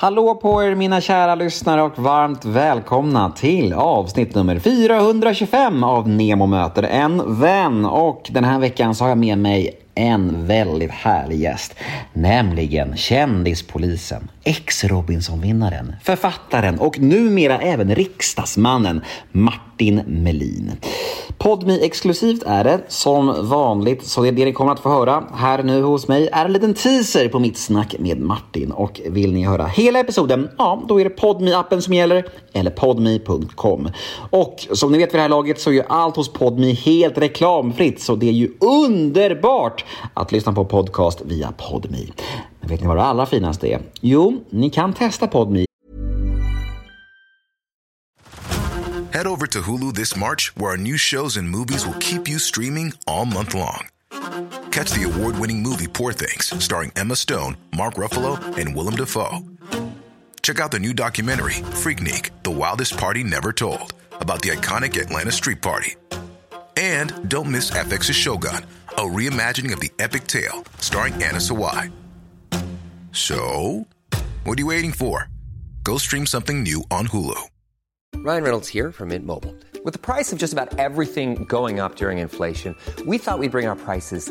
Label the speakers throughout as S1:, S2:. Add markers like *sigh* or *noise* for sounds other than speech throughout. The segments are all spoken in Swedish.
S1: Hallå på er mina kära lyssnare och varmt välkomna till avsnitt nummer 425 av Nemo möter en vän. Och den här veckan så har jag med mig en väldigt härlig gäst, nämligen kändispolisen, ex-Robinson-vinnaren, författaren och numera även riksdagsmannen Martin Melin. Podmi exklusivt är det som vanligt, så det, det ni kommer att få höra här nu hos mig är en liten teaser på mitt snack med Martin. Och vill ni höra hela episoden, ja, då är det podmi appen som gäller eller podmi.com. Och som ni vet vid det här laget så är ju allt hos Podmi helt reklamfritt, så det är ju underbart att lyssna på podcast via Podmi. Men vet ni vad det allra finaste är? Jo, ni kan testa Podmi
S2: Head over to Hulu this March, where our new shows and movies will keep you streaming all month long. Catch the award winning movie Poor Things, starring Emma Stone, Mark Ruffalo, and Willem Dafoe. Check out the new documentary, Freaknik The Wildest Party Never Told, about the iconic Atlanta Street Party. And don't miss FX's Shogun, a reimagining of the epic tale, starring Anna Sawai. So, what are you waiting for? Go stream something new on Hulu.
S3: Ryan Reynolds here from Mint Mobile. With the price of just about everything going up during inflation, we thought we'd bring our prices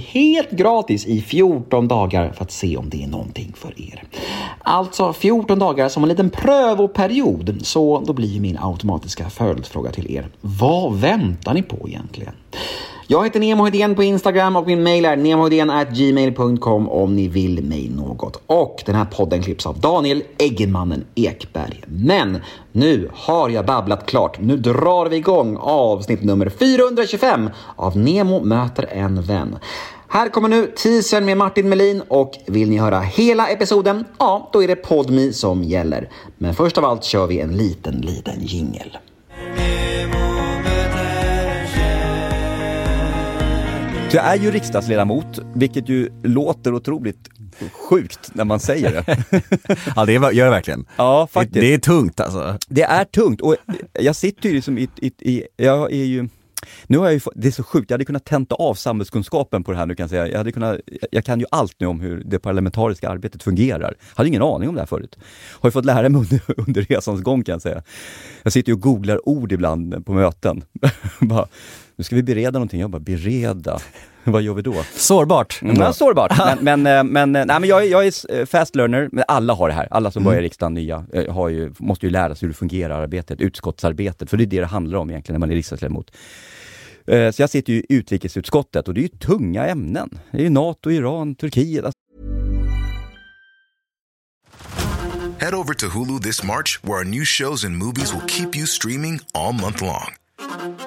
S1: helt gratis i 14 dagar för att se om det är någonting för er. Alltså 14 dagar som en liten prövoperiod, så då blir min automatiska följdfråga till er. Vad väntar ni på egentligen? Jag heter Nemo Hedén på Instagram och min mail är gmail.com om ni vill mig något. Och den här podden klipps av Daniel Eggemannen Ekberg. Men nu har jag babblat klart. Nu drar vi igång avsnitt nummer 425 av Nemo möter en vän. Här kommer nu teasern med Martin Melin och vill ni höra hela episoden, ja, då är det Podmi som gäller. Men först av allt kör vi en liten, liten jingel.
S4: Så jag är ju riksdagsledamot, vilket ju låter otroligt sjukt när man säger det. *laughs*
S5: Ja, det gör det verkligen.
S4: Ja, faktiskt.
S5: Det, det är tungt alltså.
S4: Det är tungt och jag sitter ju liksom i, i, i jag är ju nu har jag ju det är så sjukt, jag hade kunnat tenta av samhällskunskapen på det här nu kan jag säga. Jag, hade kunnat, jag kan ju allt nu om hur det parlamentariska arbetet fungerar. Jag hade ingen aning om det här förut. Har ju fått lära mig under, *laughs* under resans gång kan jag säga. Jag sitter ju och googlar ord ibland på möten. *laughs* bara, nu ska vi bereda någonting. Jag bara, bereda? *laughs* Vad gör vi då?
S5: Sårbart.
S4: Mm, ja, sårbart. *laughs* Men, men, eh, men, eh, nej, men jag, är- jag är eh, fast learner, men alla har det här. Alla som börjar i riksdagen nya har ju, måste ju lära sig hur det fungerar, arbetet, utskottsarbetet. För det är det det handlar om egentligen när man är riksdagsledamot. Så jag sitter ju i utrikesutskottet och det är ju tunga ämnen. Det är ju NATO, Iran, Turkiet. Alltså,
S2: Head over to Hulu this March, where our new shows and movies will keep you streaming all month long.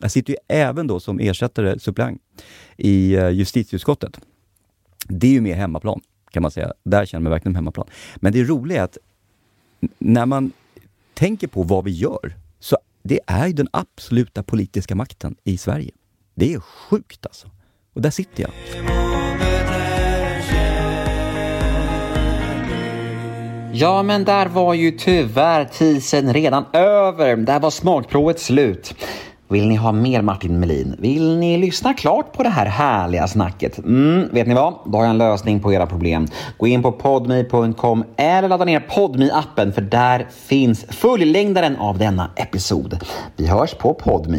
S4: Jag sitter ju även då som ersättare, suppleant, i eh, justitieutskottet. Det är ju mer hemmaplan, kan man säga. Där känner man verkligen hemmaplan. Men det roliga är att när man tänker på vad vi gör, så det är ju den absoluta politiska makten i Sverige. Det är sjukt alltså. Och där sitter jag.
S1: Ja, men där var ju tyvärr tisen redan över. Där var smakprovet slut. Vill ni ha mer Martin Melin? Vill ni lyssna klart på det här härliga snacket? Mm, vet ni vad? Då har jag en lösning på era problem. Gå in på podme.com eller ladda ner podme appen för där finns fullängdaren av denna episod. Vi hörs på podme.